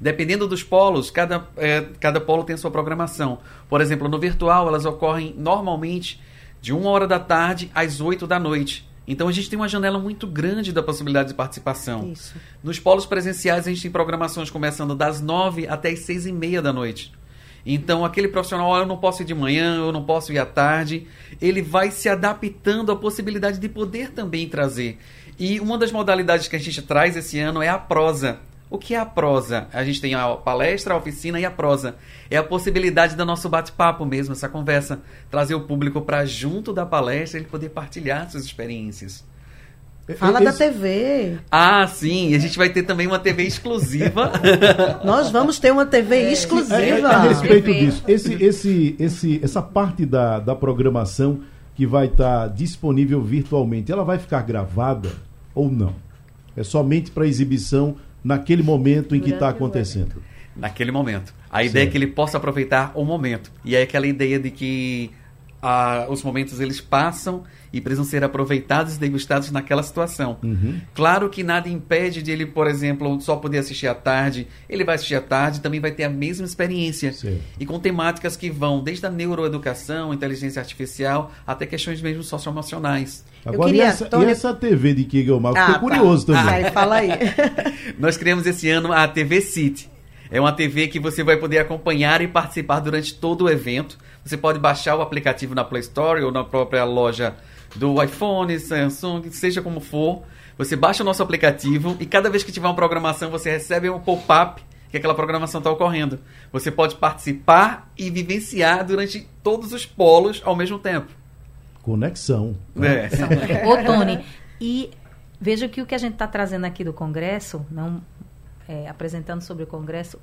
Dependendo dos polos, cada, é, cada polo tem a sua programação. Por exemplo, no virtual elas ocorrem normalmente de uma hora da tarde às 8 da noite. Então a gente tem uma janela muito grande da possibilidade de participação. Isso. Nos polos presenciais a gente tem programações começando das 9 até as 6 e meia da noite. Então, aquele profissional, eu não posso ir de manhã, eu não posso ir à tarde, ele vai se adaptando à possibilidade de poder também trazer. E uma das modalidades que a gente traz esse ano é a prosa. O que é a prosa? A gente tem a palestra, a oficina e a prosa. É a possibilidade do nosso bate-papo mesmo, essa conversa. Trazer o público para junto da palestra e ele poder partilhar suas experiências.
Fala da TV.
Ah, sim. A gente vai ter também uma TV exclusiva. *laughs*
Nós vamos ter uma TV é, exclusiva. É, é,
a respeito disso, esse, esse, esse, essa parte da, da programação que vai estar tá disponível virtualmente, ela vai ficar gravada ou não? É somente para exibição naquele momento em que está acontecendo.
Naquele momento. A ideia é que ele possa aproveitar o momento. E é aquela ideia de que ah, os momentos eles passam e precisam ser aproveitados e degustados naquela situação. Uhum. Claro que nada impede de ele, por exemplo, só poder assistir à tarde. Ele vai assistir à tarde também vai ter a mesma experiência. Sim. E com temáticas que vão desde a neuroeducação, inteligência artificial, até questões mesmo socioemocionais.
Agora, queria, e, essa, Tony... e essa TV de Kegelmar? Ah, Fiquei tá. curioso também.
Ah, fala aí. *laughs*
Nós criamos esse ano a TV City. É uma TV que você vai poder acompanhar e participar durante todo o evento. Você pode baixar o aplicativo na Play Store ou na própria loja do iPhone, Samsung, seja como for. Você baixa o nosso aplicativo e cada vez que tiver uma programação, você recebe um pop-up que aquela programação está ocorrendo. Você pode participar e vivenciar durante todos os polos ao mesmo tempo.
Conexão.
Né? É. Ô, Tony, e veja que o que a gente está trazendo aqui do Congresso, não é, apresentando sobre o Congresso,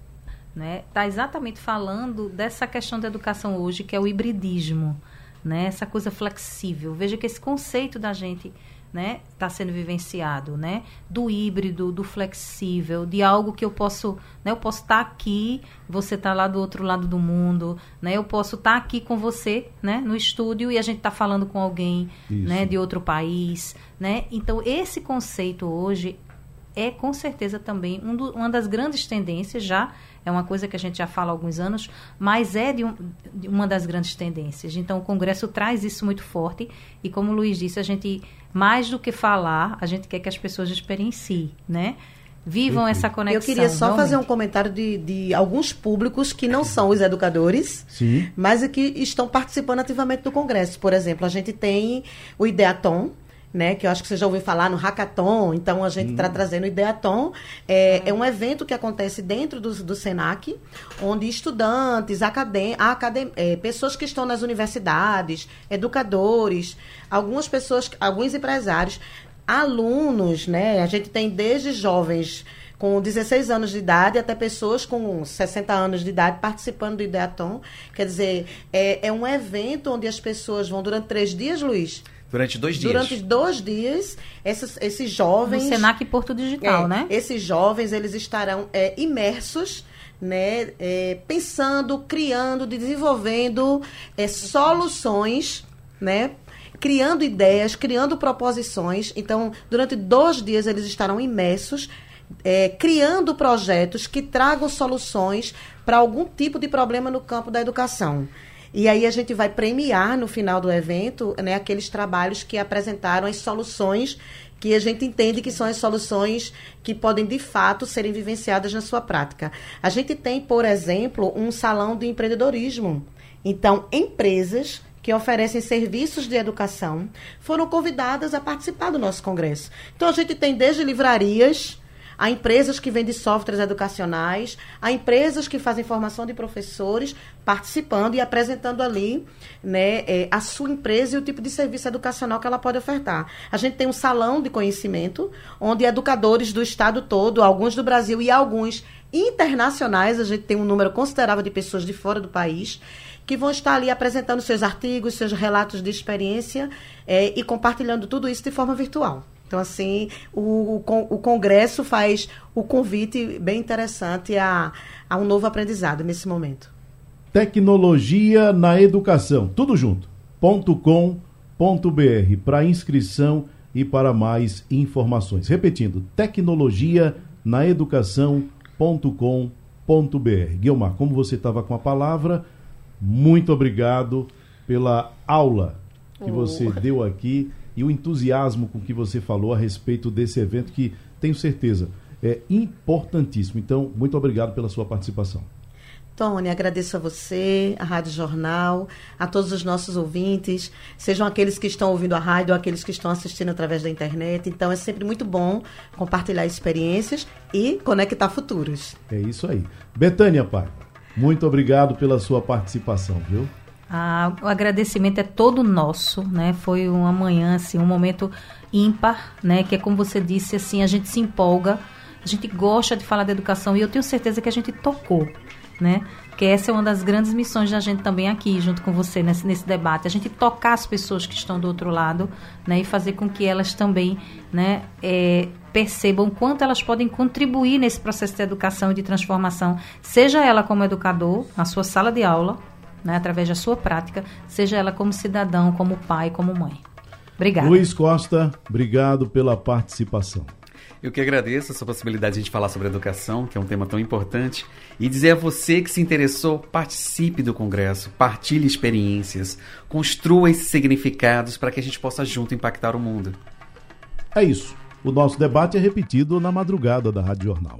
está né, tá exatamente falando dessa questão da educação hoje, que é o hibridismo né? Essa coisa flexível. Veja que esse conceito da gente né, está sendo vivenciado, né? Do híbrido, do flexível, de algo que eu posso, né? Eu posso estar tá aqui, você está lá do outro lado do mundo, né? Eu posso estar tá aqui com você, né? No estúdio e a gente está falando com alguém, Isso. né? De outro país, né? Então esse conceito hoje é com certeza também um do, uma das grandes tendências já é uma coisa que a gente já fala há alguns anos, mas é de, um, de, uma das grandes tendências. Então, o Congresso traz isso muito forte e, como o Luiz disse, a gente, mais do que falar, a gente quer que as pessoas experienciem, né? Vivam essa conexão.
Eu queria só realmente. fazer um comentário de, de alguns públicos que não são os educadores,
Sim.
mas que estão participando ativamente do Congresso. Por exemplo, a gente tem o Ideaton, né, que eu acho que você já ouviu falar no Hackathon, então a gente está hum. trazendo o Ideaton. É, é, um evento que acontece dentro do, do SENAC, onde estudantes, academ, academ, é, pessoas que estão nas universidades, educadores, algumas pessoas, alguns empresários, alunos, né? A gente tem desde jovens com 16 anos de idade até pessoas com 60 anos de idade participando do Ideaton. Quer dizer, é, é um evento onde as pessoas vão durante três dias, Luiz?
Durante dois dias.
Durante dois dias, esses, esses jovens.
No Senac Porto Digital,
é,
né?
Esses jovens, eles estarão é, imersos. Né, é, pensando, criando, desenvolvendo é, soluções, né, criando ideias, criando proposições. Então, durante dois dias eles estarão imersos, é, criando projetos que tragam soluções para algum tipo de problema no campo da educação. E aí a gente vai premiar no final do evento né, aqueles trabalhos que apresentaram as soluções que a gente entende que são as soluções que podem de fato serem vivenciadas na sua prática. A gente tem, por exemplo, um salão de empreendedorismo. Então, empresas que oferecem serviços de educação foram convidadas a participar do nosso congresso. Então, a gente tem desde livrarias a empresas que vendem softwares educacionais, a empresas que fazem formação de professores participando e apresentando ali né, é, a sua empresa e o tipo de serviço educacional que ela pode ofertar. A gente tem um salão de conhecimento, onde educadores do estado todo, alguns do Brasil e alguns internacionais, a gente tem um número considerável de pessoas de fora do país, que vão estar ali apresentando seus artigos, seus relatos de experiência é, e compartilhando tudo isso de forma virtual. Então, assim, o, o, Congresso faz o convite bem interessante a, a um novo aprendizado nesse momento.
Tecnologia na Educação, tudo junto, .com.br, para inscrição e para mais informações. Repetindo, tecnologia na educação.com.br. Guilmar, como você estava com a palavra, muito obrigado pela aula que oh. você deu aqui e o entusiasmo com que você falou a respeito desse evento, que tenho certeza é importantíssimo. Então, muito obrigado pela sua participação.
Tony, agradeço a você, a Rádio Jornal, a todos os nossos ouvintes, sejam aqueles que estão ouvindo a rádio ou aqueles que estão assistindo através da internet. Então é sempre muito bom compartilhar experiências e conectar futuros.
É isso aí. Betânia Pai, muito obrigado pela sua participação, viu?
Ah, o agradecimento é todo nosso, né? Foi uma manhã, assim, um momento ímpar, né? Que é como você disse, assim, a gente se empolga, a gente gosta de falar de educação e eu tenho certeza que a gente tocou, né? Que essa é uma das grandes missões da gente também aqui, junto com você, nesse, nesse debate. A gente tocar as pessoas que estão do outro lado, né? E fazer com que elas também, né? É, percebam quanto elas podem contribuir nesse processo de educação e de transformação, seja ela como educador, na sua sala de aula, né, através da sua prática, seja ela como cidadão, como pai, como mãe. Obrigada.
Luiz Costa, obrigado pela participação.
Eu que agradeço essa possibilidade de a gente falar sobre educação, que é um tema tão importante, e dizer a você que se interessou, participe do congresso, partilhe experiências, construa esses significados para que a gente possa junto impactar o mundo.
É isso. O nosso debate é repetido na madrugada da Rádio Jornal.